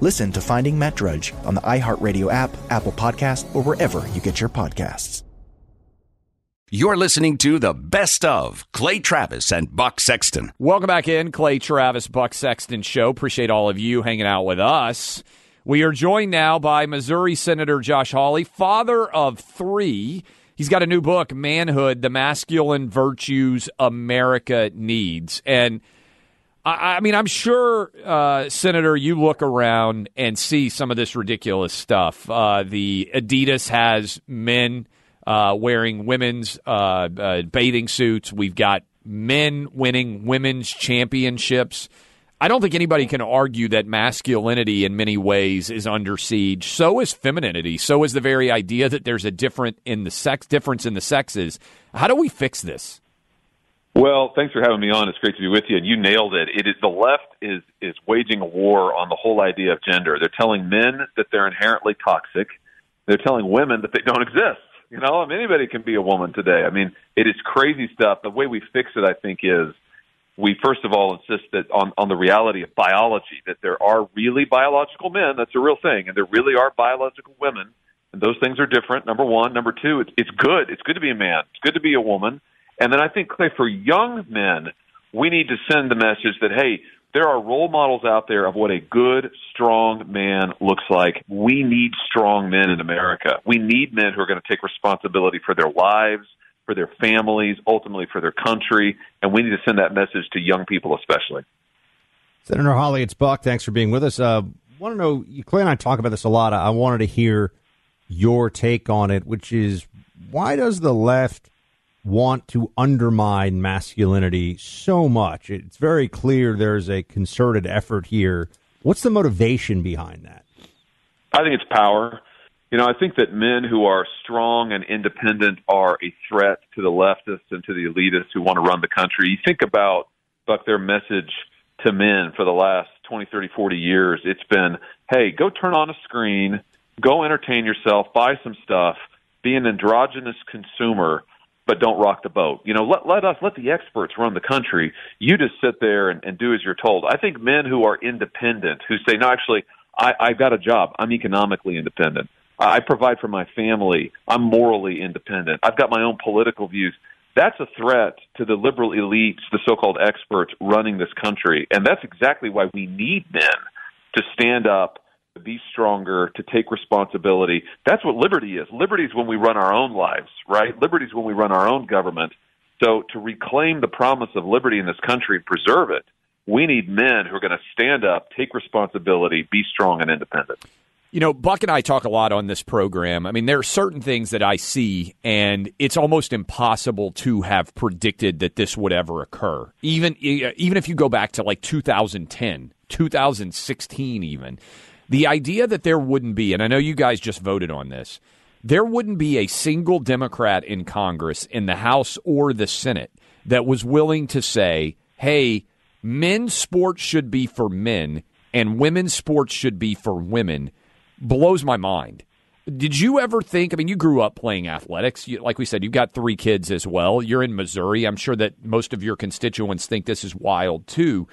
Listen to Finding Matt Drudge on the iHeartRadio app, Apple Podcast, or wherever you get your podcasts. You're listening to the best of Clay Travis and Buck Sexton. Welcome back in, Clay Travis, Buck Sexton Show. Appreciate all of you hanging out with us. We are joined now by Missouri Senator Josh Hawley, father of three. He's got a new book, Manhood The Masculine Virtues America Needs. And I, I mean, I'm sure, uh, Senator, you look around and see some of this ridiculous stuff. Uh, the Adidas has men uh, wearing women's uh, uh, bathing suits. We've got men winning women's championships. I don't think anybody can argue that masculinity in many ways is under siege. So is femininity. So is the very idea that there's a different in the sex difference in the sexes. How do we fix this? Well, thanks for having me on. It's great to be with you. And you nailed it. It is the left is is waging a war on the whole idea of gender. They're telling men that they're inherently toxic. They're telling women that they don't exist. You know, I mean, anybody can be a woman today. I mean, it is crazy stuff. The way we fix it, I think, is we first of all insist that on, on the reality of biology, that there are really biological men. That's a real thing. And there really are biological women. And those things are different. Number one. Number two, it's, it's good. It's good to be a man. It's good to be a woman. And then I think, Clay, for young men, we need to send the message that, hey, there are role models out there of what a good, strong man looks like. We need strong men in America. We need men who are going to take responsibility for their lives, for their families, ultimately for their country, and we need to send that message to young people especially. Senator Hawley, it's Buck. Thanks for being with us. Uh, want to know, Clay and I talk about this a lot. I wanted to hear your take on it, which is why does the left want to undermine masculinity so much? It's very clear there's a concerted effort here. What's the motivation behind that? I think it's power. You know, I think that men who are strong and independent are a threat to the leftists and to the elitists who want to run the country. You think about, Buck, their message to men for the last 20, 30, 40 years. It's been, hey, go turn on a screen, go entertain yourself, buy some stuff, be an androgynous consumer but don't rock the boat. You know, let let us let the experts run the country. You just sit there and, and do as you're told. I think men who are independent, who say, no, actually, I, I've got a job. I'm economically independent. I provide for my family. I'm morally independent. I've got my own political views. That's a threat to the liberal elites, the so-called experts running this country, and that's exactly why we need men to stand up be stronger, to take responsibility. That's what liberty is. Liberty is when we run our own lives, right? Liberty is when we run our own government. So to reclaim the promise of liberty in this country and preserve it, we need men who are going to stand up, take responsibility, be strong and independent. You know, Buck and I talk a lot on this program. I mean, there are certain things that I see, and it's almost impossible to have predicted that this would ever occur. Even even if you go back to like 2010, 2016, even the idea that there wouldn't be, and I know you guys just voted on this, there wouldn't be a single Democrat in Congress, in the House or the Senate, that was willing to say, hey, men's sports should be for men and women's sports should be for women blows my mind. Did you ever think? I mean, you grew up playing athletics. You, like we said, you've got three kids as well. You're in Missouri. I'm sure that most of your constituents think this is wild too.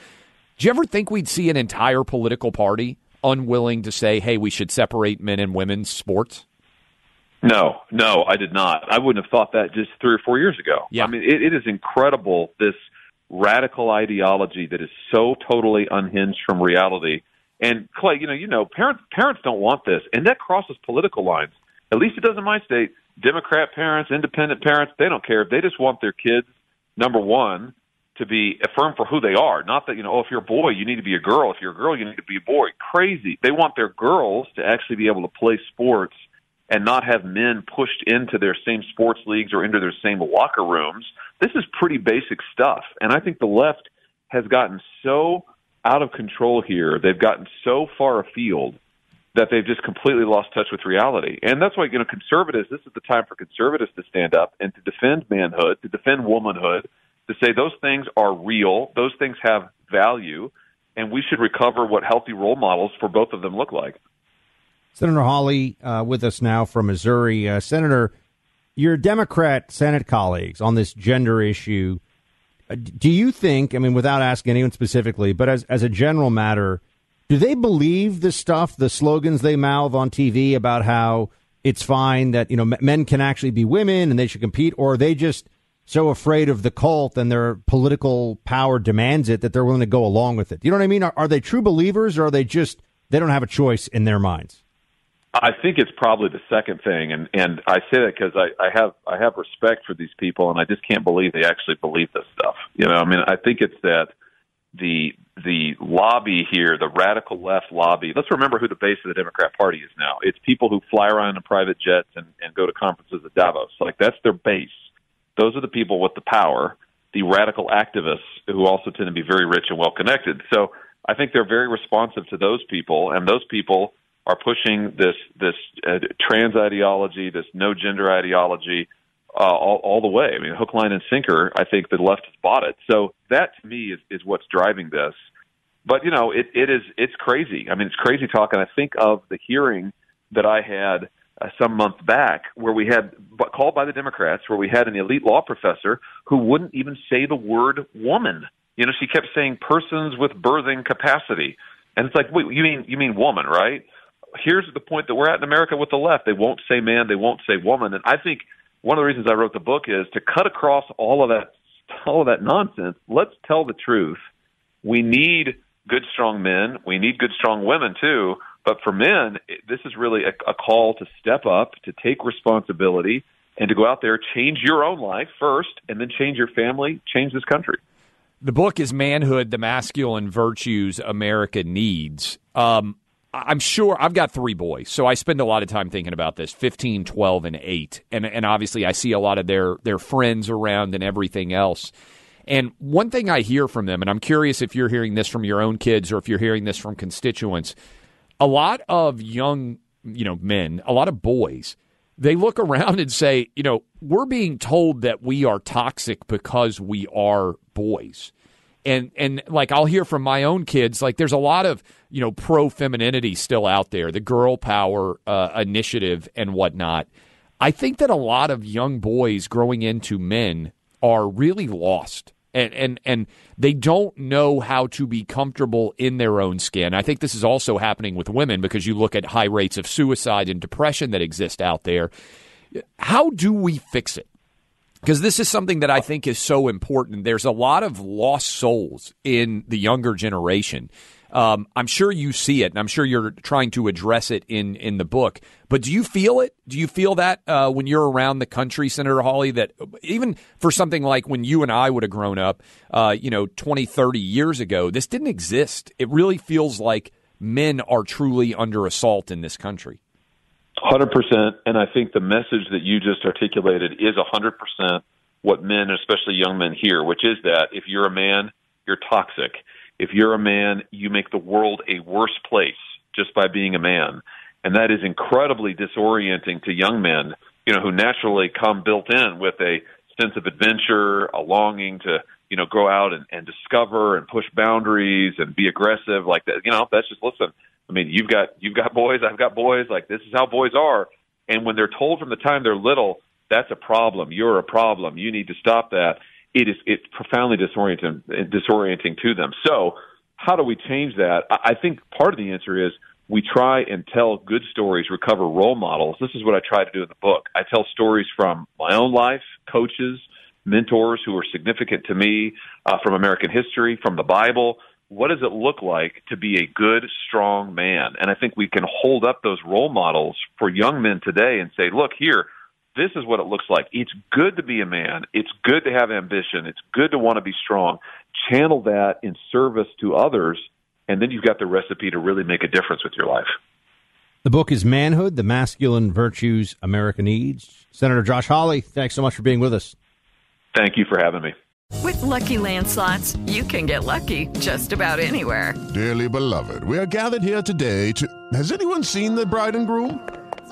Do you ever think we'd see an entire political party unwilling to say, "Hey, we should separate men and women's sports"? No, no, I did not. I wouldn't have thought that just three or four years ago. Yeah. I mean, it, it is incredible this radical ideology that is so totally unhinged from reality. And Clay, you know, you know, parents parents don't want this, and that crosses political lines. At least it does in my state. Democrat parents, independent parents, they don't care. They just want their kids, number one, to be affirmed for who they are. Not that, you know, oh, if you're a boy, you need to be a girl. If you're a girl, you need to be a boy. Crazy. They want their girls to actually be able to play sports and not have men pushed into their same sports leagues or into their same locker rooms. This is pretty basic stuff. And I think the left has gotten so out of control here. They've gotten so far afield that they've just completely lost touch with reality. And that's why, you know, conservatives, this is the time for conservatives to stand up and to defend manhood, to defend womanhood, to say those things are real, those things have value, and we should recover what healthy role models for both of them look like. Senator Hawley uh, with us now from Missouri. Uh, Senator, your Democrat Senate colleagues on this gender issue, uh, do you think, I mean, without asking anyone specifically, but as, as a general matter, do they believe the stuff, the slogans they mouth on TV about how it's fine that, you know, men can actually be women and they should compete, or are they just so afraid of the cult and their political power demands it that they're willing to go along with it? You know what I mean? Are, are they true believers or are they just, they don't have a choice in their minds? I think it's probably the second thing, and and I say that because I, I have I have respect for these people, and I just can't believe they actually believe this stuff. You know, I mean, I think it's that the the lobby here, the radical left lobby. Let's remember who the base of the Democrat Party is now. It's people who fly around in private jets and, and go to conferences at Davos. Like that's their base. Those are the people with the power. The radical activists who also tend to be very rich and well connected. So I think they're very responsive to those people, and those people are pushing this this uh, trans ideology, this no gender ideology, uh, all, all the way. I mean, hook, line, and sinker. I think the left has bought it. So that to me is is what's driving this. But you know, it it is it's crazy. I mean, it's crazy talk. And I think of the hearing that I had uh, some month back where we had called by the Democrats, where we had an elite law professor who wouldn't even say the word woman. You know, she kept saying persons with birthing capacity. And it's like, wait, you mean you mean woman, right? here's the point that we're at in America with the left. They won't say man, they won't say woman, and I think one of the reasons I wrote the book is to cut across all of that all of that nonsense. Let's tell the truth. We need good, strong men. We need good, strong women too. But for men, this is really a, a call to step up, to take responsibility, and to go out there, change your own life first, and then change your family, change this country. The book is Manhood, the Masculine Virtues America Needs. Um, I'm sure I've got three boys, so I spend a lot of time thinking about this 15, 12, and 8. And, and obviously, I see a lot of their, their friends around and everything else. And one thing I hear from them, and I'm curious if you're hearing this from your own kids or if you're hearing this from constituents, a lot of young, you know, men, a lot of boys, they look around and say, you know, we're being told that we are toxic because we are boys and and like I'll hear from my own kids like there's a lot of you know pro femininity still out there, the girl power uh, initiative and whatnot. I think that a lot of young boys growing into men are really lost. And, and and they don't know how to be comfortable in their own skin. I think this is also happening with women because you look at high rates of suicide and depression that exist out there. How do we fix it? because this is something that I think is so important. There's a lot of lost souls in the younger generation. Um, I'm sure you see it, and I'm sure you're trying to address it in in the book. But do you feel it? Do you feel that uh, when you're around the country, Senator Hawley, that even for something like when you and I would have grown up, uh, you know, 20, 30 years ago, this didn't exist. It really feels like men are truly under assault in this country. Hundred percent, and I think the message that you just articulated is hundred percent what men, especially young men, hear, which is that if you're a man, you're toxic. If you're a man, you make the world a worse place just by being a man, and that is incredibly disorienting to young men. You know, who naturally come built in with a sense of adventure, a longing to you know go out and, and discover and push boundaries and be aggressive like that. You know, that's just listen I mean, you've got you've got boys, I've got boys. Like this is how boys are. And when they're told from the time they're little, that's a problem. You're a problem. You need to stop that. It is it's profoundly disorienting disorienting to them. So, how do we change that? I think part of the answer is we try and tell good stories, recover role models. This is what I try to do in the book. I tell stories from my own life, coaches, mentors who are significant to me, uh, from American history, from the Bible. What does it look like to be a good, strong man? And I think we can hold up those role models for young men today and say, look, here, this is what it looks like. It's good to be a man. It's good to have ambition. It's good to want to be strong. Channel that in service to others and then you've got the recipe to really make a difference with your life. The book is Manhood, the Masculine Virtues America Needs. Senator Josh Hawley, thanks so much for being with us. Thank you for having me. With lucky landslots, you can get lucky just about anywhere. Dearly beloved, we are gathered here today to. Has anyone seen the bride and groom?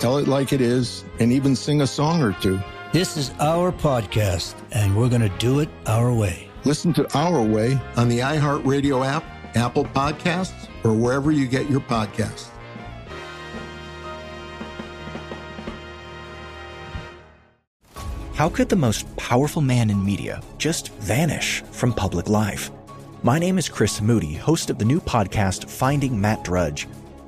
tell it like it is, and even sing a song or two. This is our podcast, and we're going to do it our way. Listen to Our Way on the iHeartRadio app, Apple Podcasts, or wherever you get your podcasts. How could the most powerful man in media just vanish from public life? My name is Chris Moody, host of the new podcast Finding Matt Drudge.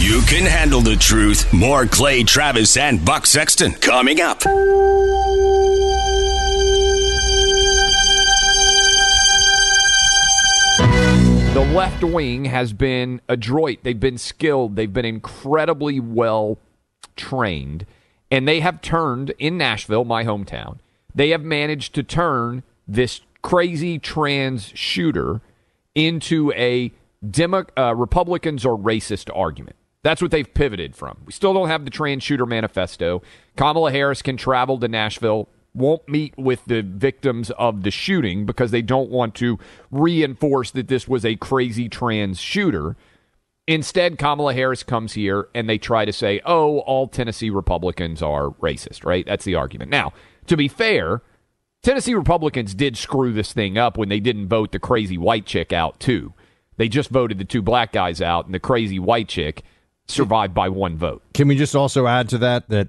You can handle the truth. More Clay Travis and Buck Sexton coming up. The left wing has been adroit. They've been skilled. They've been incredibly well trained. And they have turned in Nashville, my hometown, they have managed to turn this crazy trans shooter into a Demo- uh, Republicans are racist argument. That's what they've pivoted from. We still don't have the trans shooter manifesto. Kamala Harris can travel to Nashville, won't meet with the victims of the shooting because they don't want to reinforce that this was a crazy trans shooter. Instead, Kamala Harris comes here and they try to say, oh, all Tennessee Republicans are racist, right? That's the argument. Now, to be fair, Tennessee Republicans did screw this thing up when they didn't vote the crazy white chick out, too. They just voted the two black guys out, and the crazy white chick survived by one vote. Can we just also add to that that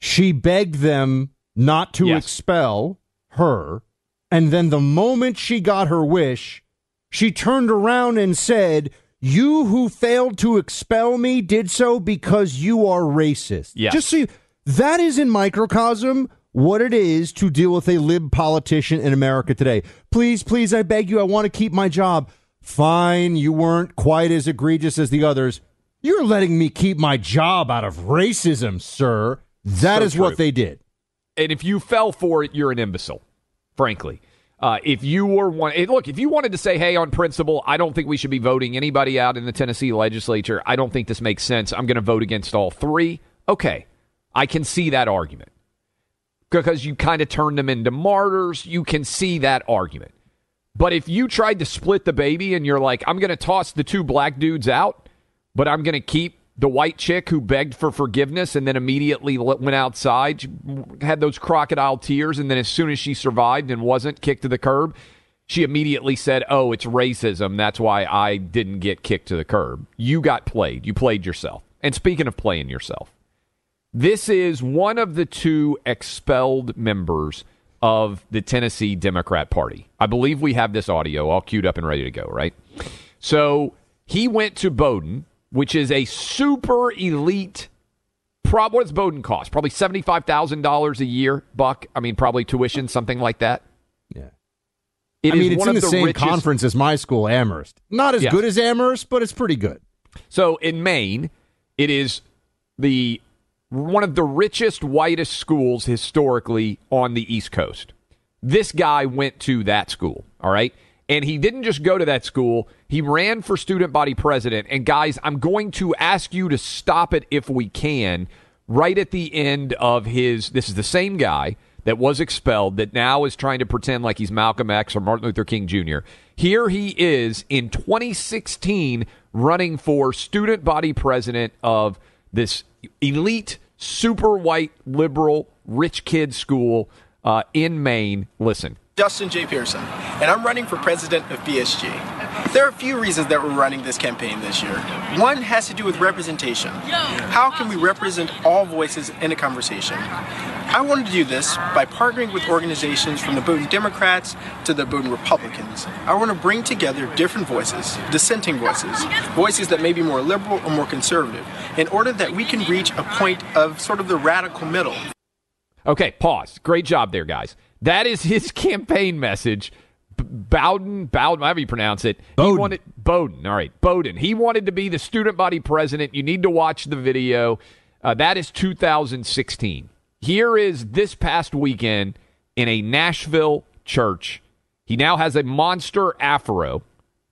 she begged them not to yes. expel her, and then the moment she got her wish, she turned around and said, "You who failed to expel me did so because you are racist." Yes. Just so you, that is in microcosm what it is to deal with a lib politician in America today. Please, please, I beg you, I want to keep my job. Fine, you weren't quite as egregious as the others You're letting me keep my job out of racism, sir. That So is what they did. And if you fell for it, you're an imbecile, frankly. Uh, if you were one, eh, look, if you wanted to say, hey, on principle, I don't think we should be voting anybody out in the Tennessee legislature. I don't think this makes sense. I'm going to vote against all three. Okay. I can see that argument because you kind of turned them into martyrs. You can see that argument. But if you tried to split the baby and you're like, I'm going to toss the two black dudes out, but I'm going to keep the white chick who begged for forgiveness and then immediately went outside, had those crocodile tears, and then as soon as she survived and wasn't kicked to the curb, she immediately said, Oh, it's racism. That's why I didn't get kicked to the curb. You got played. You played yourself. And speaking of playing yourself, this is one of the two expelled members of the Tennessee Democrat Party. I believe we have this audio all queued up and ready to go, right? So he went to Bowdoin, which is a super elite. Prob- what does Bowdoin cost? Probably seventy-five thousand dollars a year, Buck. I mean, probably tuition, something like that. Yeah. It I is mean, it's one in of the, same richest- conference as my school, Amherst. Not as good as Amherst, but it's pretty good. So in Maine, it is the one of the richest, whitest schools historically on the East Coast. This guy went to that school, all right? And he didn't just go to that school, he ran for student body president. And guys, I'm going to ask you to stop it if we can. Right at the end of his, this is the same guy that was expelled that now is trying to pretend like he's Malcolm X or Martin Luther King Jr. Here he is in 2016 running for student body president of this elite, super white, liberal, rich kid school uh, in Maine. Listen. Justin J. Pearson, and I'm running for president of BSG. There are a few reasons that we're running this campaign this year. One has to do with representation. How can we represent all voices in a conversation? I wanted to do this by partnering with organizations from the Bowdoin Democrats to the Bowdoin Republicans. I want to bring together different voices, dissenting voices, voices that may be more liberal or more conservative, in order that we can reach a point of sort of the radical middle. Okay, pause. Great job there, guys. That is his campaign message. B- Bowden, Bowden, however you pronounce it. Bowden. He wanted Bowden. All right, Bowden. He wanted to be the student body president. You need to watch the video. Uh, that is 2016. Here is this past weekend in a Nashville church. He now has a monster afro.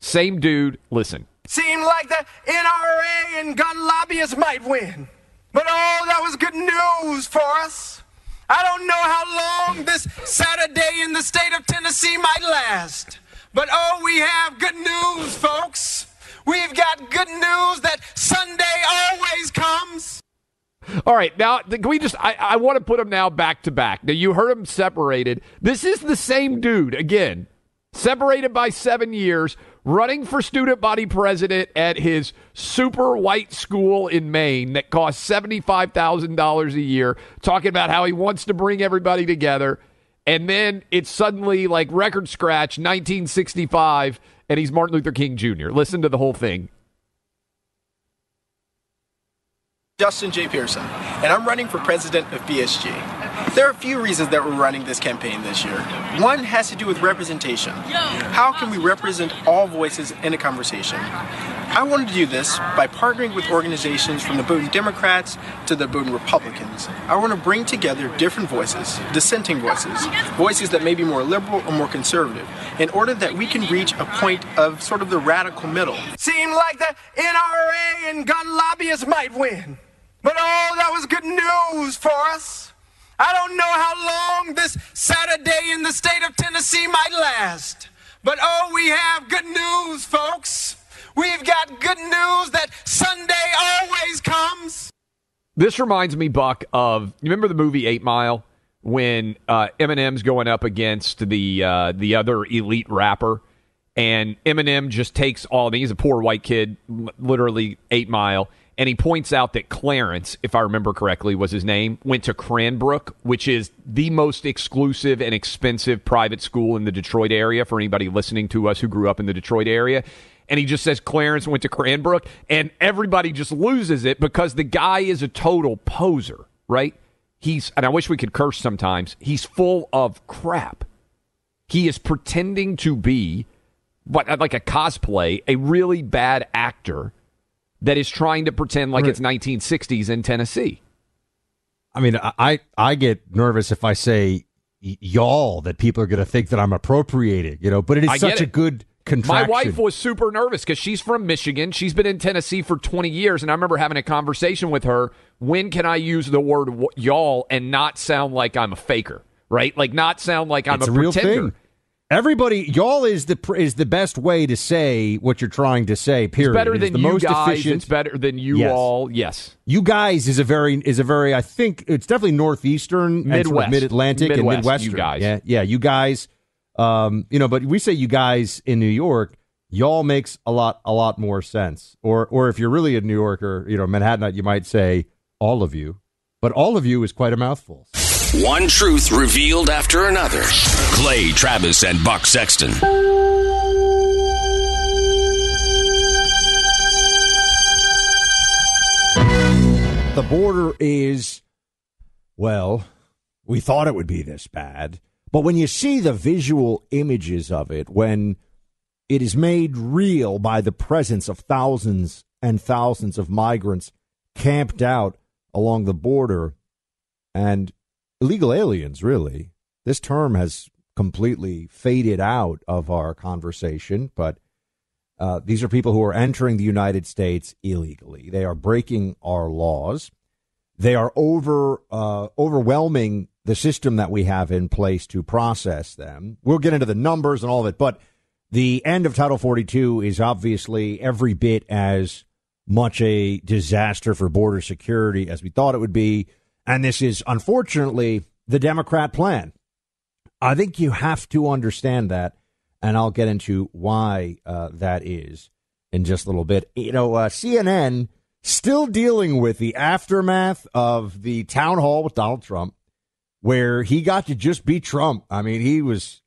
Same dude. Listen. Seemed like the NRA and gun lobbyists might win. But oh, that was good news for us. I don't know how long this Saturday in the state of Tennessee might last. But oh, we have good news, folks. We've got good news that Sunday always comes. All right, now can we just? I, I want to put them now back to back. Now you heard them separated. This is the same dude again, separated by seven years, running for student body president at his super white school in Maine that costs seventy five thousand dollars a year. Talking about how he wants to bring everybody together, and then it's suddenly like record scratch, nineteen sixty five, and he's Martin Luther King Jr. Listen to the whole thing. Justin J. Pearson, and I'm running for president of BSG. There are a few reasons that we're running this campaign this year. One has to do with representation. How can we represent all voices in a conversation? I wanted to do this by partnering with organizations from the Bowdoin Democrats to the Bowdoin Republicans. I want to bring together different voices, dissenting voices, voices that may be more liberal or more conservative, in order that we can reach a point of sort of the radical middle. Seemed like the NRA and gun lobbyists might win. But oh, that was good news for us. I don't know how long this Saturday in the state of Tennessee might last. But oh, we have good news, folks. We've got good news that Sunday always comes. This reminds me, Buck, of you remember the movie Eight Mile when uh, Eminem's going up against the uh, the other elite rapper, and Eminem just takes all. He's a poor white kid, literally Eight Mile, and he points out that Clarence, if I remember correctly, was his name, went to Cranbrook, which is the most exclusive and expensive private school in the Detroit area for anybody listening to us who grew up in the Detroit area. And he just says Clarence went to Cranbrook, and everybody just loses it because the guy is a total poser, right? He's, and I wish we could curse sometimes, he's full of crap. He is pretending to be, what, like a cosplay, a really bad actor that is trying to pretend like it's 1960s in Tennessee. I mean, I I get nervous if I say y'all that people are going to think that I'm appropriating, you know. But it is I such get a good contraction. My wife was super nervous because she's from Michigan. She's been in Tennessee for 20 years, and I remember having a conversation with her. When can I use the word w- y'all and not sound like I'm a faker? Right, like not sound like I'm it's a, a pretender. thing. Everybody, y'all is the is the best way to say what you're trying to say. Period. It's better than the you most guys. efficient. It's better than you Yes. all. Yes. You guys is a very is a very I think it's definitely northeastern, Midwest. mid Atlantic, and Midwest, Midwestern. you guys. yeah, yeah, you guys. Um, you know, but we say you guys in New York. Y'all makes a lot a lot more sense. Or or if you're really a New Yorker, you know, Manhattanite, you might say all of you. But all of you is quite a mouthful. One truth revealed after another. Clay Travis and Buck Sexton. The border is, well, we thought it would be this bad. But when you see the visual images of it, when it is made real by the presence of thousands and thousands of migrants camped out along the border and illegal aliens, really, this term has completely faded out of our conversation, but uh, these are people who are entering the United States illegally. They are breaking our laws. They are over uh, overwhelming the system that we have in place to process them. We'll get into the numbers and all of it, but the end of Title 42 is obviously every bit as much a disaster for border security as we thought it would be. And this is unfortunately the Democrat plan. I think you have to understand that, and I'll get into why uh, that is in just a little bit. You know, uh, CNN still dealing with the aftermath of the town hall with Donald Trump, where he got to just be Trump. I mean, he was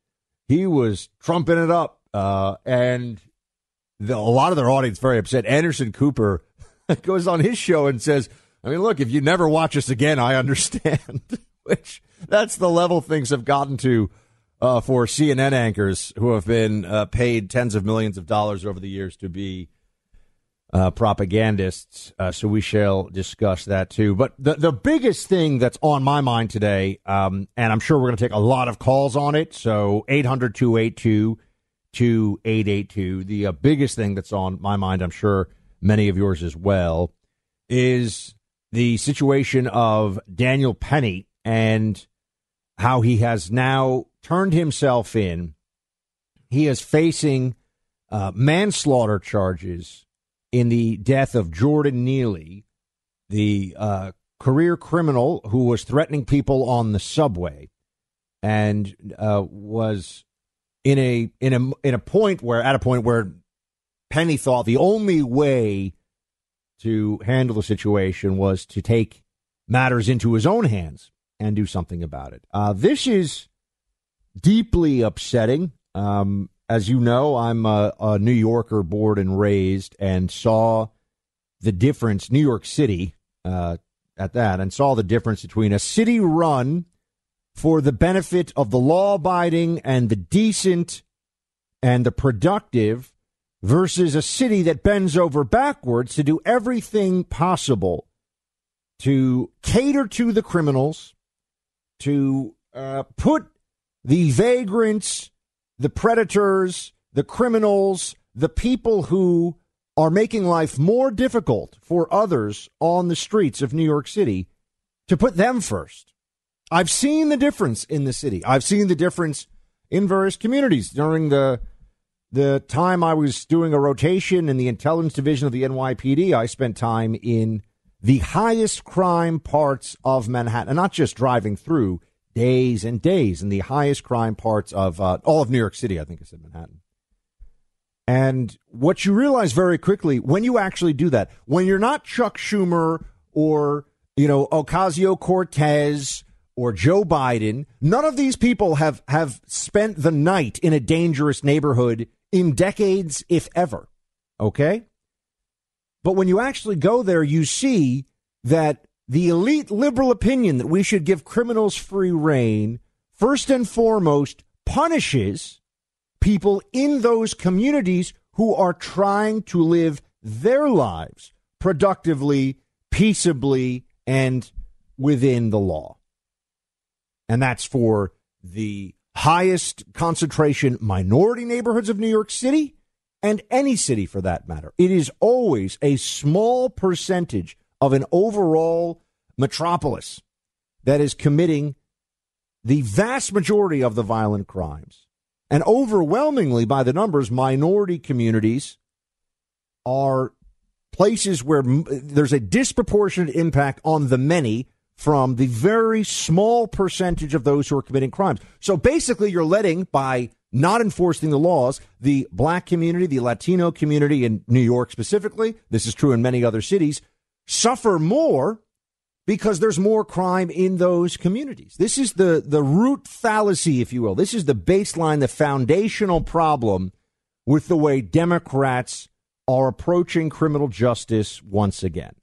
he was trumping it up, uh, and the, a lot of their audience very upset. Anderson Cooper goes on his show and says, "I mean, look, if you never watch us again, I understand." Which that's the level things have gotten to uh, for CNN anchors who have been uh, paid tens of millions of dollars over the years to be uh, propagandists. Uh, so we shall discuss that too. But the the biggest thing that's on my mind today, um, and I'm sure we're going to take a lot of calls on it. So 800 282 2882. The uh, biggest thing that's on my mind, I'm sure many of yours as well, is the situation of Daniel Penny and how he has now turned himself in. He is facing uh, manslaughter charges in the death of Jordan Neely, the uh, career criminal who was threatening people on the subway and uh, was in a in a in a point where at a point where Penny thought the only way to handle the situation was to take matters into his own hands and do something about it. Uh, this is deeply upsetting. Um, as you know, I'm a, a New Yorker, born and raised, and saw the difference. New York City, uh, at that, and saw the difference between a city run for the benefit of the law abiding and the decent and the productive versus a city that bends over backwards to do everything possible to cater to the criminals, to uh, put the vagrants, the predators, the criminals, the people who are making life more difficult for others on the streets of New York City, to put them first. I've seen the difference in the city. I've seen the difference in various communities during the the time I was doing a rotation in the intelligence division of the NYPD. I spent time in the highest crime parts of Manhattan, and not just driving through days and days in the highest crime parts of uh, all of New York City. I think I said Manhattan. And what you realize very quickly when you actually do that, when you're not Chuck Schumer or you know Ocasio Cortez or Joe Biden, none of these people have have spent the night in a dangerous neighborhood in decades, if ever. Okay? But when you actually go there, you see that the elite liberal opinion that we should give criminals free rein, first and foremost, punishes people in those communities who are trying to live their lives, productively, peaceably, and within the law. And that's for the highest concentration minority neighborhoods of New York City and any city for that matter. It is always a small percentage of an overall metropolis that is committing the vast majority of the violent crimes. And overwhelmingly, by the numbers, minority communities are places where there's a disproportionate impact on the many from the very small percentage of those who are committing crimes. So basically, you're letting, by not enforcing the laws, the black community, the Latino community in New York specifically, this is true in many other cities, suffer more because there's more crime in those communities. This is the, the root fallacy, if you will. This is the baseline, the foundational problem with the way Democrats are approaching criminal justice once again.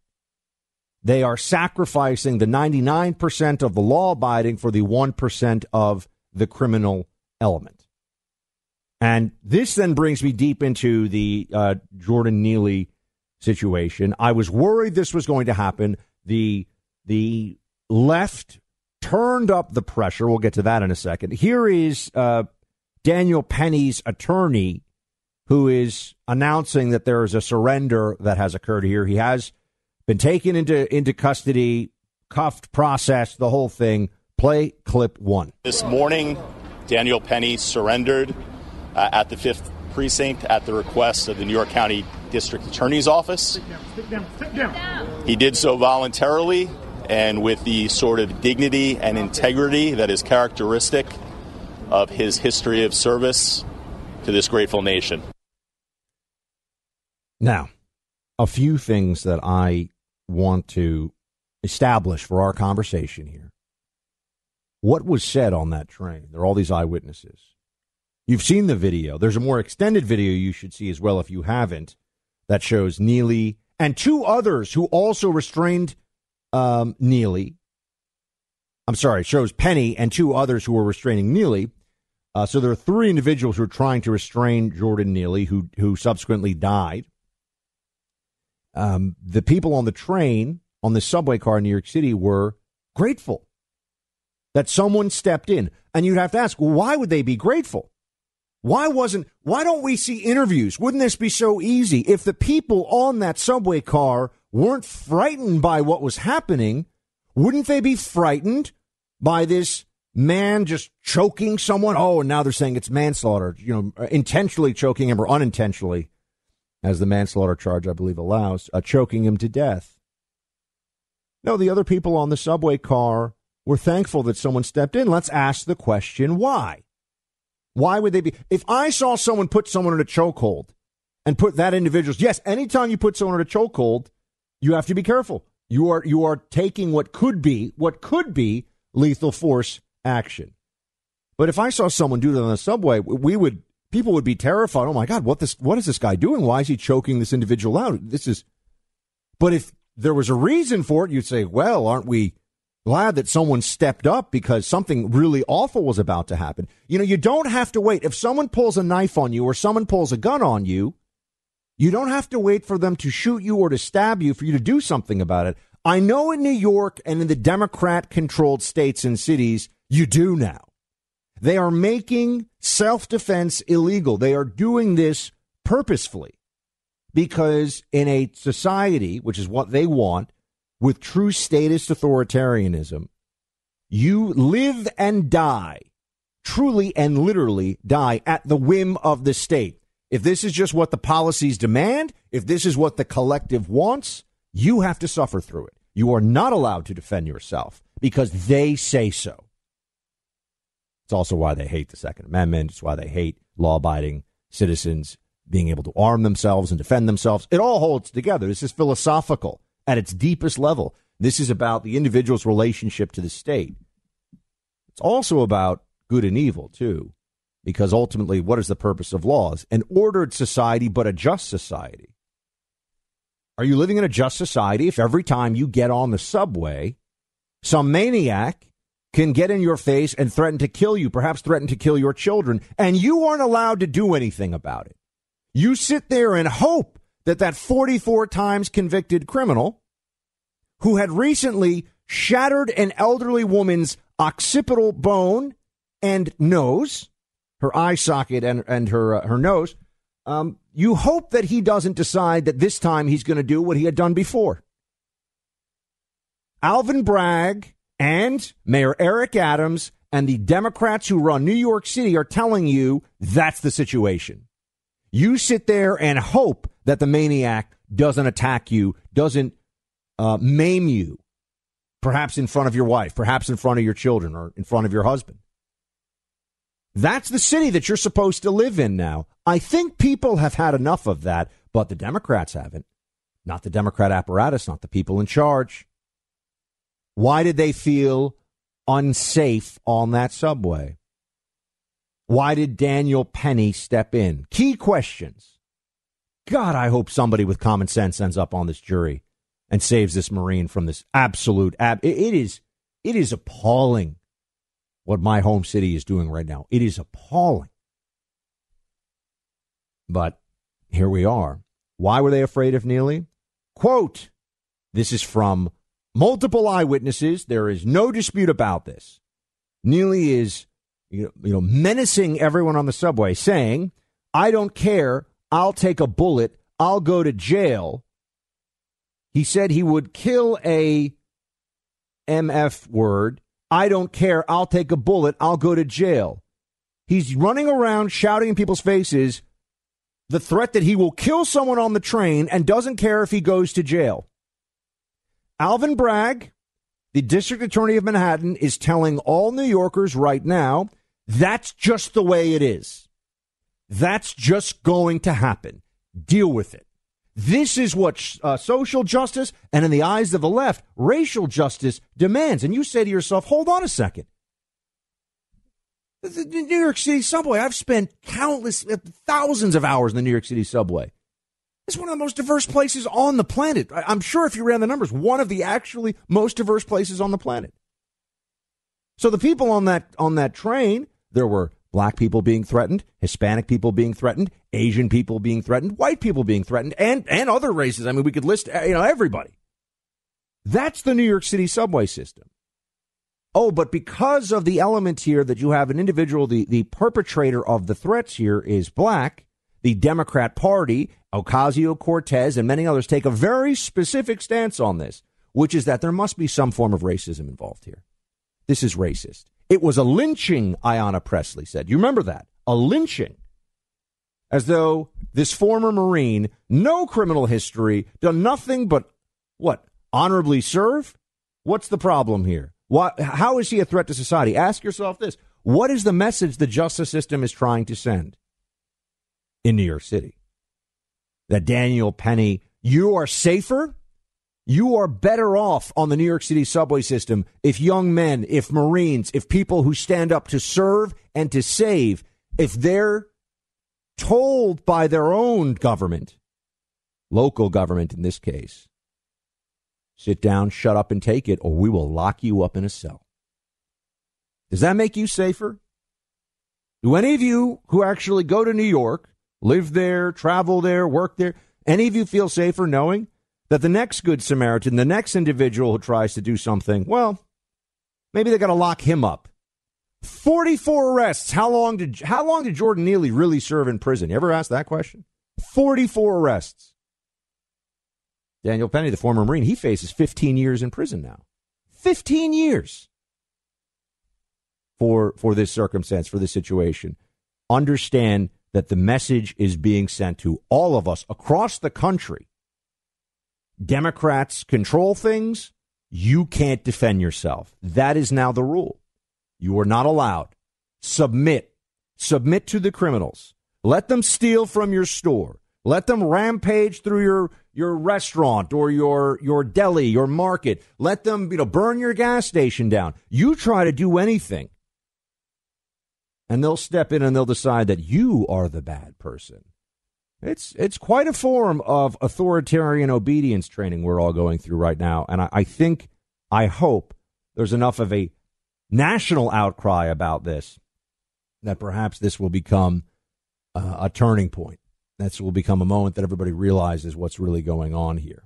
They are sacrificing the 99% of the law abiding for the 1% of the criminal element. And this then brings me deep into the uh, Jordan Neely situation. I was worried this was going to happen. The the left turned up the pressure. We'll get to that in a second. Here is uh, Daniel Penny's attorney who is announcing that there is a surrender that has occurred here. He has been taken into into custody, cuffed, processed, the whole thing. Play clip one. This morning, Daniel Penny surrendered uh, at the fifth precinct at the request of the New York County District Attorney's Office. Sit down, sit down, sit down. He did so voluntarily and with the sort of dignity and integrity that is characteristic of his history of service to this grateful nation. Now, a few things that I want to establish for our conversation here. What was said on that train? There are all these eyewitnesses. You've seen the video. There's a more extended video you should see as well if you haven't that shows Neely and two others who also restrained um, Neely. I'm sorry, shows Penny and two others who were restraining Neely. Uh, so there are three individuals who are trying to restrain Jordan Neely, who who subsequently died. Um, the people on the train on the subway car in New York City were grateful that someone stepped in, and you'd have to ask, well, why would they be grateful? Why wasn't? Why don't we see interviews? Wouldn't this be so easy if the people on that subway car weren't frightened by what was happening, wouldn't they be frightened by this man just choking someone? Oh, and now they're saying it's manslaughter, you know, intentionally choking him or unintentionally, as the manslaughter charge, I believe, allows, uh, choking him to death. No, the other people on the subway car were thankful that someone stepped in. Let's ask the question why? Why would they be? If I saw someone put someone in a chokehold and put that individual's, yes, anytime you put someone in a chokehold, you have to be careful. You are you are taking what could be what could be lethal force action. But if I saw someone do that on the subway, we would people would be terrified. Oh my God, what this what is this guy doing? Why is he choking this individual out? This is but if there was a reason for it, you'd say, well, aren't we glad that someone stepped up because something really awful was about to happen? You know, you don't have to wait. If someone pulls a knife on you or someone pulls a gun on you, you don't have to wait for them to shoot you or to stab you for you to do something about it. I know in New York and in the Democrat controlled states and cities, you do now. They are making self defense illegal. They are doing this purposefully because in a society, which is what they want, with true statist authoritarianism, you live and die, truly and literally die at the whim of the state. If this is just what the policies demand, if this is what the collective wants, you have to suffer through it. You are not allowed to defend yourself because they say so. It's also why they hate the Second Amendment. It's why they hate law abiding citizens being able to arm themselves and defend themselves. It all holds together. This is philosophical at its deepest level. This is about the individual's relationship to the state. It's also about good and evil, too because ultimately, what is the purpose of laws? An ordered society, but a just society. Are you living in a just society if every time you get on the subway, some maniac can get in your face and threaten to kill you, perhaps threaten to kill your children, and you aren't allowed to do anything about it? You sit there and hope that that 44 times convicted criminal who had recently shattered an elderly woman's occipital bone and nose, her eye socket and, and her, uh, her nose, um, you hope that he doesn't decide that this time he's going to do what he had done before. Alvin Bragg and Mayor Eric Adams and the Democrats who run New York City are telling you that's the situation. You sit there and hope that the maniac doesn't attack you, doesn't uh, maim you, perhaps in front of your wife, perhaps in front of your children, or in front of your husband. That's the city that you're supposed to live in now. I think people have had enough of that, but the Democrats haven't. Not the Democrat apparatus, not the people in charge. Why did they feel unsafe on that subway? Why did Daniel Penny step in? Key questions. God, I hope somebody with common sense ends up on this jury and saves this Marine from this absolute ab. it is, it is appalling what my home city is doing right now. It is appalling. But here we are. Why were they afraid of Neely? Quote, this is from multiple eyewitnesses. There is no dispute about this. Neely is you know, menacing everyone on the subway, saying, I don't care. I'll take a bullet. I'll go to jail. He said he would kill a MF word. I don't care. I'll take a bullet. I'll go to jail. He's running around shouting in people's faces the threat that he will kill someone on the train and doesn't care if he goes to jail. Alvin Bragg, the district attorney of Manhattan, is telling all New Yorkers right now that's just the way it is. That's just going to happen. Deal with it. This is what uh, social justice and, in the eyes of the left, racial justice demands. And you say to yourself, hold on a second. The New York City subway, I've spent countless, thousands of hours in the New York City subway. It's one of the most diverse places on the planet. I'm sure if you ran the numbers, one of the actually most diverse places on the planet. So the people on that on that train, there were black people being threatened, Hispanic people being threatened, Asian people being threatened, white people being threatened, and and other races. I mean, we could list you know everybody. That's the New York City subway system. Oh, but because of the element here that you have an individual, the, the perpetrator of the threats here is black, the Democrat Party Ocasio Cortez, and many others take a very specific stance on this, which is that there must be some form of racism involved here. This is racist. It was a lynching, Ayanna Pressley said. You remember that? A lynching. As though this former Marine, no criminal history, done nothing but what? Honorably serve? What's the problem here? What, how is he a threat to society? Ask yourself this. What is the message the justice system is trying to send in New York City? That Daniel Penny, you are safer. You are better off on the New York City subway system if young men, if Marines, if people who stand up to serve and to save, if they're told by their own government, local government in this case, sit down, shut up, and take it, or we will lock you up in a cell. Does that make you safer? Do any of you who actually go to New York live there, travel there, work there. Any of you feel safer knowing that the next Good Samaritan, the next individual who tries to do something, well, maybe they got to lock him up. 44 arrests. How long did how long did Jordan Neely really serve in prison? You ever asked that question? 44 arrests. Daniel Penny, the former Marine, he faces 15 years in prison now. 15 years for for this circumstance, for this situation. Understand that the message is being sent to all of us across the country. Democrats control things. You can't defend yourself. That is now the rule. You are not allowed. Submit. Submit to the criminals. Let them steal from your store. Let them rampage through your, your restaurant or your, your deli, your market. Let them, you know, burn your gas station down. You try to do anything and they'll step in and they'll decide that you are the bad person. It's it's quite a form of authoritarian obedience training we're all going through right now, and I, I think, I hope, there's enough of a national outcry about this that perhaps this will become uh, a turning point. That's will become a moment that everybody realizes what's really going on here.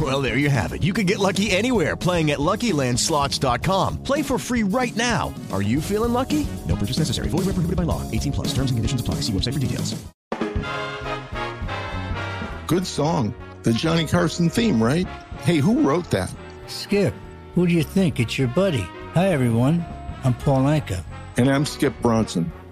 Well, there you have it. You can get lucky anywhere playing at LuckyLandSlots.com. Play for free right now. Are you feeling lucky? No purchase necessary. Void where prohibited by law. 18 plus. Terms and conditions apply. See website for details. Good song. The Johnny Carson theme, right? Hey, who wrote that? Skip, who do you think? It's your buddy. Hi, everyone. I'm Paul Anka. And I'm Skip Bronson.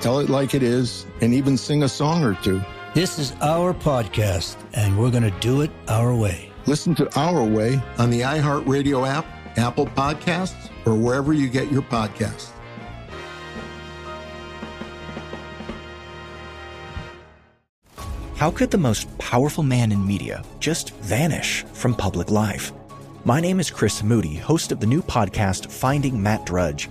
tell it like it is, and even sing a song or two. This is our podcast, and we're going to do it our way. Listen to Our Way on the iHeartRadio app, Apple Podcasts, or wherever you get your podcasts. How could the most powerful man in media just vanish from public life? My name is Chris Moody, host of the new podcast Finding Matt Drudge.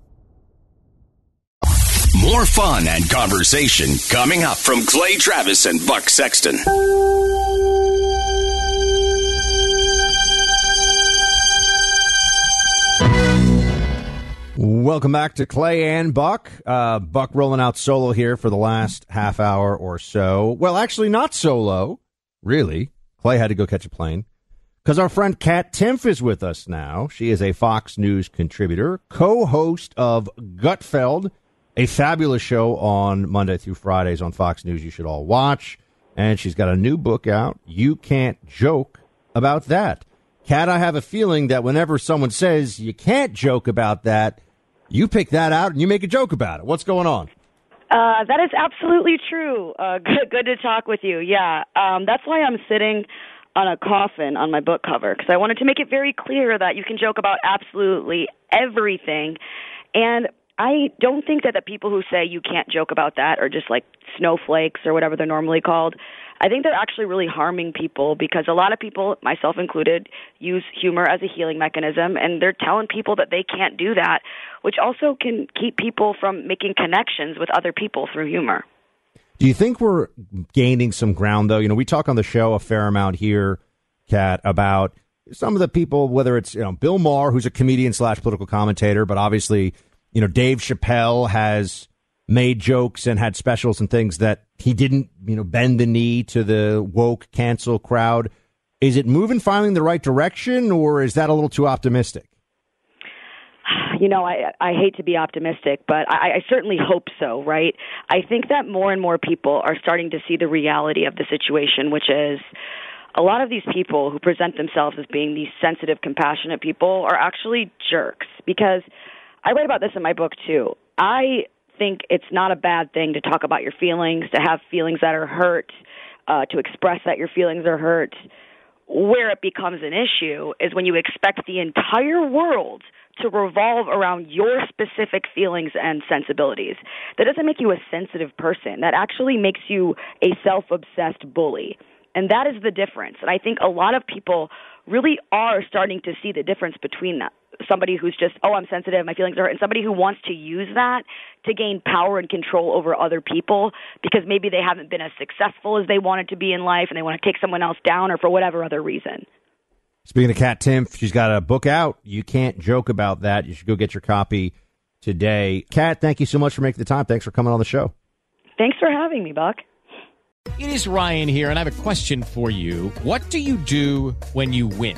More fun and conversation coming up from Clay Travis and Buck Sexton. Welcome back to Clay and Buck. Uh, Buck rolling out solo here for the last half hour or so. Well, actually, not solo, really. Clay had to go catch a plane because our friend Kat Timpf is with us now. She is a Fox News contributor, co host of Gutfeld, a fabulous show on Monday through Fridays on Fox News you should all watch. And she's got a new book out. You can't joke about that. Kat, I have a feeling that whenever someone says you can't joke about that, you pick that out and you make a joke about it. What's going on? Uh, that is absolutely true. Uh, good, good to talk with you. Yeah, um, that's why I'm sitting on a coffin on my book cover because I wanted to make it very clear that you can joke about absolutely everything. And I don't think that the people who say you can't joke about that are just like snowflakes or whatever they're normally called. I think they're actually really harming people because a lot of people, myself included, use humor as a healing mechanism and they're telling people that they can't do that, which also can keep people from making connections with other people through humor. Do you think we're gaining some ground, though? You know, we talk on the show a fair amount here, Kat, about some of the people, whether it's you know Bill Maher, who's a comedian slash political commentator, but obviously, you know, Dave Chappelle has made jokes and had specials and things that he didn't, you know, bend the knee to the woke cancel crowd. Is it moving finally in the right direction, or is that a little too optimistic? you know, I I hate to be optimistic, but I, I certainly hope so. Right? I think that more and more people are starting to see the reality of the situation, which is a lot of these people who present themselves as being these sensitive, compassionate people are actually jerks. Because I write about this in my book too. I think it's not a bad thing to talk about your feelings, to have feelings that are hurt, uh, to express that your feelings are hurt. Where it becomes an issue is when you expect the entire world to revolve around your specific feelings and sensibilities. That doesn't make you a sensitive person. That actually makes you a self obsessed bully. And that is the difference. And I think a lot of people really are starting to see the difference between that. Somebody who's just, oh, I'm sensitive, my feelings are hurt, and somebody who wants to use that to gain power and control over other people because maybe they haven't been as successful as they wanted to be in life and they want to take someone else down or for whatever other reason. Speaking of Kat Timpf, she's got a book out. You can't joke about that. You should go get your copy today. Kat, thank you so much for making the time. Thanks for coming on the show. Thanks for having me, Buck. It is Ryan here, and I have a question for you. What do you do when you win?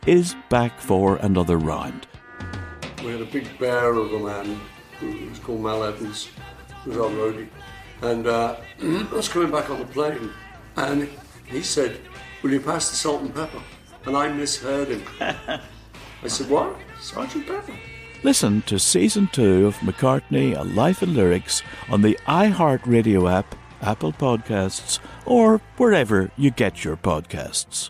is back for another round. We had a big bear of a man who was called Mal Evans, who was our roadie. And uh, I was coming back on the plane, and he said, Will you pass the salt and pepper? And I misheard him. I said, What? Sergeant Pepper? Listen to season two of McCartney, A Life in Lyrics on the iHeartRadio app, Apple Podcasts, or wherever you get your podcasts.